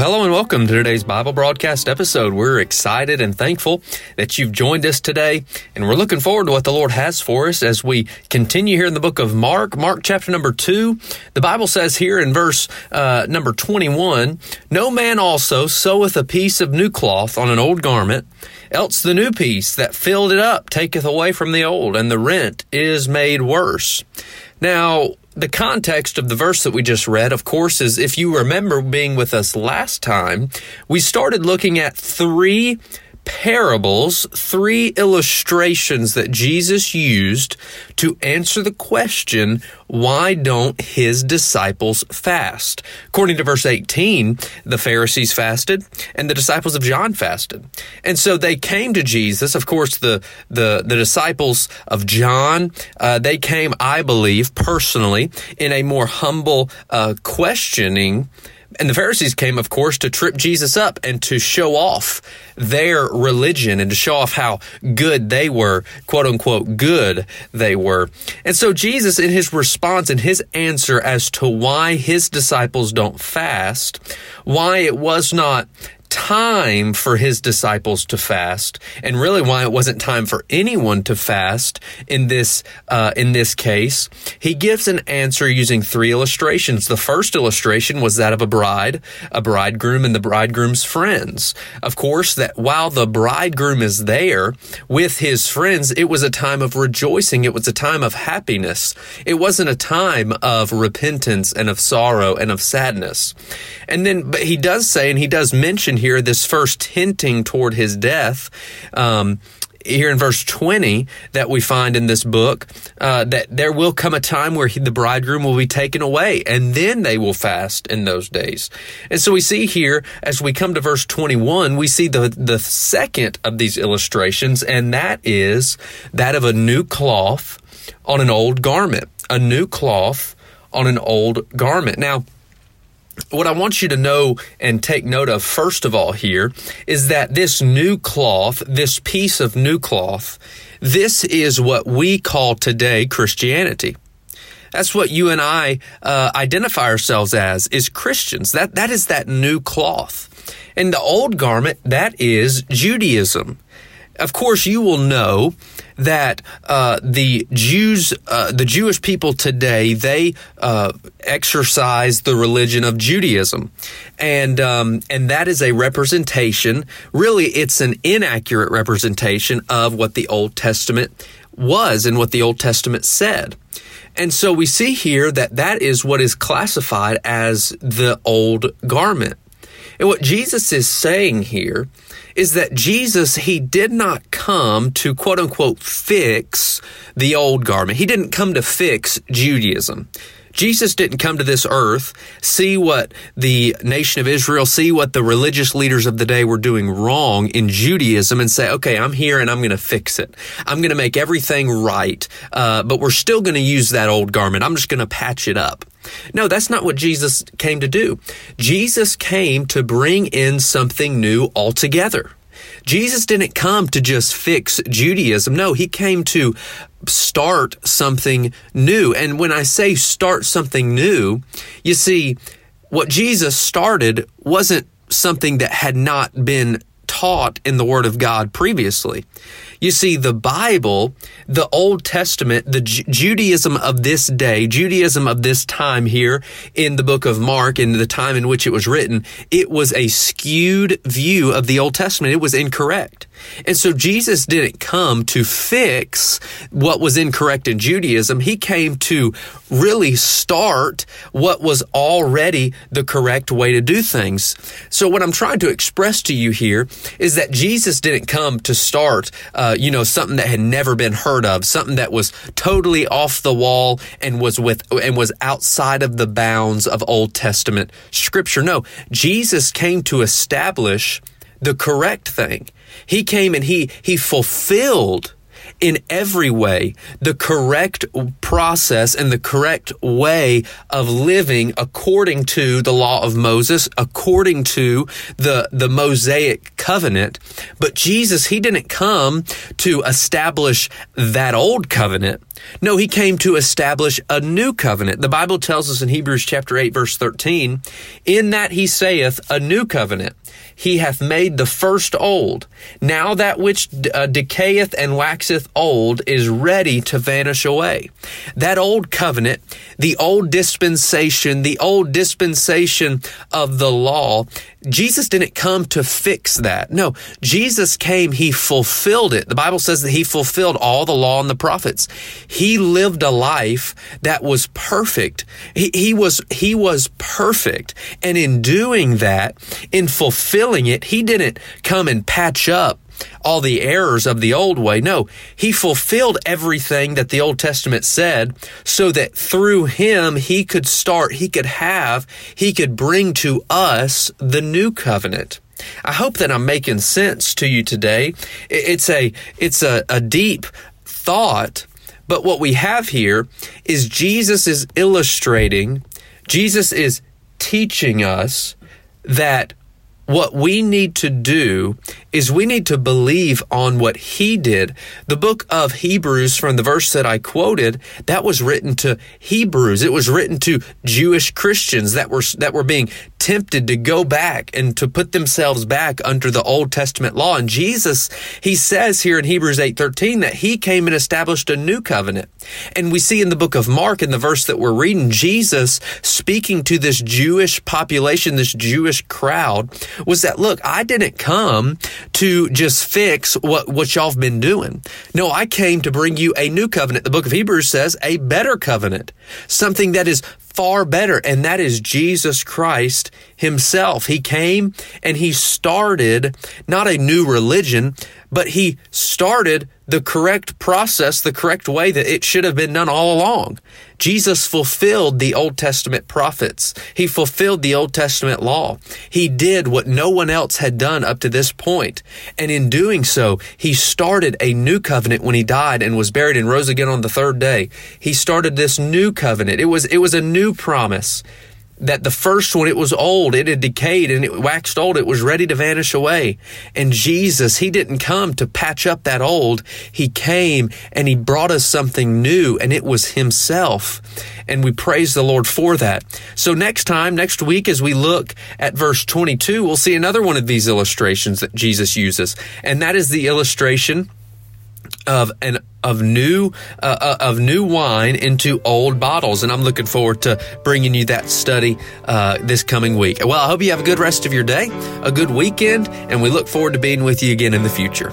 Well, hello and welcome to today's Bible broadcast episode. We're excited and thankful that you've joined us today, and we're looking forward to what the Lord has for us as we continue here in the book of Mark, Mark chapter number two. The Bible says here in verse uh, number 21 No man also seweth a piece of new cloth on an old garment, else the new piece that filled it up taketh away from the old, and the rent is made worse. Now, the context of the verse that we just read, of course, is if you remember being with us last time, we started looking at three parables, three illustrations that Jesus used to answer the question, why don't his disciples fast? According to verse 18, the Pharisees fasted and the disciples of John fasted. And so they came to Jesus. Of course, the, the, the disciples of John, uh, they came, I believe, personally in a more humble uh, questioning and the Pharisees came, of course, to trip Jesus up and to show off their religion and to show off how good they were, quote unquote, good they were. And so Jesus, in his response and his answer as to why his disciples don't fast, why it was not time for his disciples to fast, and really why it wasn't time for anyone to fast in this uh, in this case. He gives an answer using three illustrations. The first illustration was that of a bride, a bridegroom, and the bridegroom's friends. Of course, that while the bridegroom is there with his friends, it was a time of rejoicing. It was a time of happiness. It wasn't a time of repentance and of sorrow and of sadness. And then, but he does say, and he does mention here this first hinting toward his death. Um, here in verse 20 that we find in this book uh, that there will come a time where he, the bridegroom will be taken away and then they will fast in those days and so we see here as we come to verse 21 we see the the second of these illustrations and that is that of a new cloth on an old garment a new cloth on an old garment now what I want you to know and take note of first of all here is that this new cloth, this piece of new cloth, this is what we call today Christianity. That's what you and I uh, identify ourselves as is Christians. That that is that new cloth. And the old garment, that is Judaism. Of course, you will know that uh, the Jews, uh, the Jewish people today, they uh, exercise the religion of Judaism, and um, and that is a representation. Really, it's an inaccurate representation of what the Old Testament was and what the Old Testament said. And so we see here that that is what is classified as the old garment. And what Jesus is saying here is that Jesus, he did not come to quote unquote fix the old garment. He didn't come to fix Judaism. Jesus didn't come to this earth, see what the nation of Israel, see what the religious leaders of the day were doing wrong in Judaism and say, okay, I'm here and I'm going to fix it. I'm going to make everything right. Uh, but we're still going to use that old garment. I'm just going to patch it up. No, that's not what Jesus came to do. Jesus came to bring in something new altogether. Jesus didn't come to just fix Judaism. No, he came to start something new. And when I say start something new, you see, what Jesus started wasn't something that had not been taught in the Word of God previously. You see, the Bible, the Old Testament, the Judaism of this day, Judaism of this time here in the book of Mark, in the time in which it was written, it was a skewed view of the Old Testament. It was incorrect. And so Jesus didn't come to fix what was incorrect in Judaism. He came to really start what was already the correct way to do things. So what I'm trying to express to you here is that Jesus didn't come to start, uh, you know, something that had never been heard of, something that was totally off the wall and was with and was outside of the bounds of Old Testament scripture. No, Jesus came to establish the correct thing. He came and he he fulfilled in every way the correct process and the correct way of living according to the law of Moses, according to the, the Mosaic covenant. But Jesus, he didn't come to establish that old covenant. No, he came to establish a new covenant. The Bible tells us in Hebrews chapter 8 verse 13, in that he saith a new covenant. He hath made the first old. Now that which uh, decayeth and waxeth old is ready to vanish away. That old covenant, the old dispensation, the old dispensation of the law, Jesus didn't come to fix that. No, Jesus came, he fulfilled it. The Bible says that he fulfilled all the law and the prophets. He lived a life that was perfect. He, he was, he was perfect. And in doing that, in fulfilling it, he didn't come and patch up all the errors of the old way. No, he fulfilled everything that the Old Testament said so that through him he could start, he could have, he could bring to us the new covenant. I hope that I'm making sense to you today. It's a, it's a, a deep thought, but what we have here is Jesus is illustrating, Jesus is teaching us that what we need to do is we need to believe on what he did. The book of Hebrews from the verse that I quoted, that was written to Hebrews. It was written to Jewish Christians that were, that were being tempted to go back and to put themselves back under the Old Testament law. And Jesus, he says here in Hebrews 8:13 that he came and established a new covenant. And we see in the book of Mark in the verse that we're reading Jesus speaking to this Jewish population, this Jewish crowd was that look, I didn't come to just fix what, what y'all have been doing. No, I came to bring you a new covenant. The book of Hebrews says a better covenant, something that is far better, and that is Jesus Christ himself. He came and he started not a new religion, but he started the correct process, the correct way that it should have been done all along. Jesus fulfilled the Old Testament prophets. He fulfilled the Old Testament law. He did what no one else had done up to this point. And in doing so, he started a new covenant when he died and was buried and rose again on the third day. He started this new covenant. It was, it was a new promise that the first one, it was old, it had decayed and it waxed old, it was ready to vanish away. And Jesus, He didn't come to patch up that old. He came and He brought us something new and it was Himself. And we praise the Lord for that. So next time, next week, as we look at verse 22, we'll see another one of these illustrations that Jesus uses. And that is the illustration of an of new uh, uh, of new wine into old bottles, and I'm looking forward to bringing you that study uh, this coming week. Well, I hope you have a good rest of your day, a good weekend, and we look forward to being with you again in the future.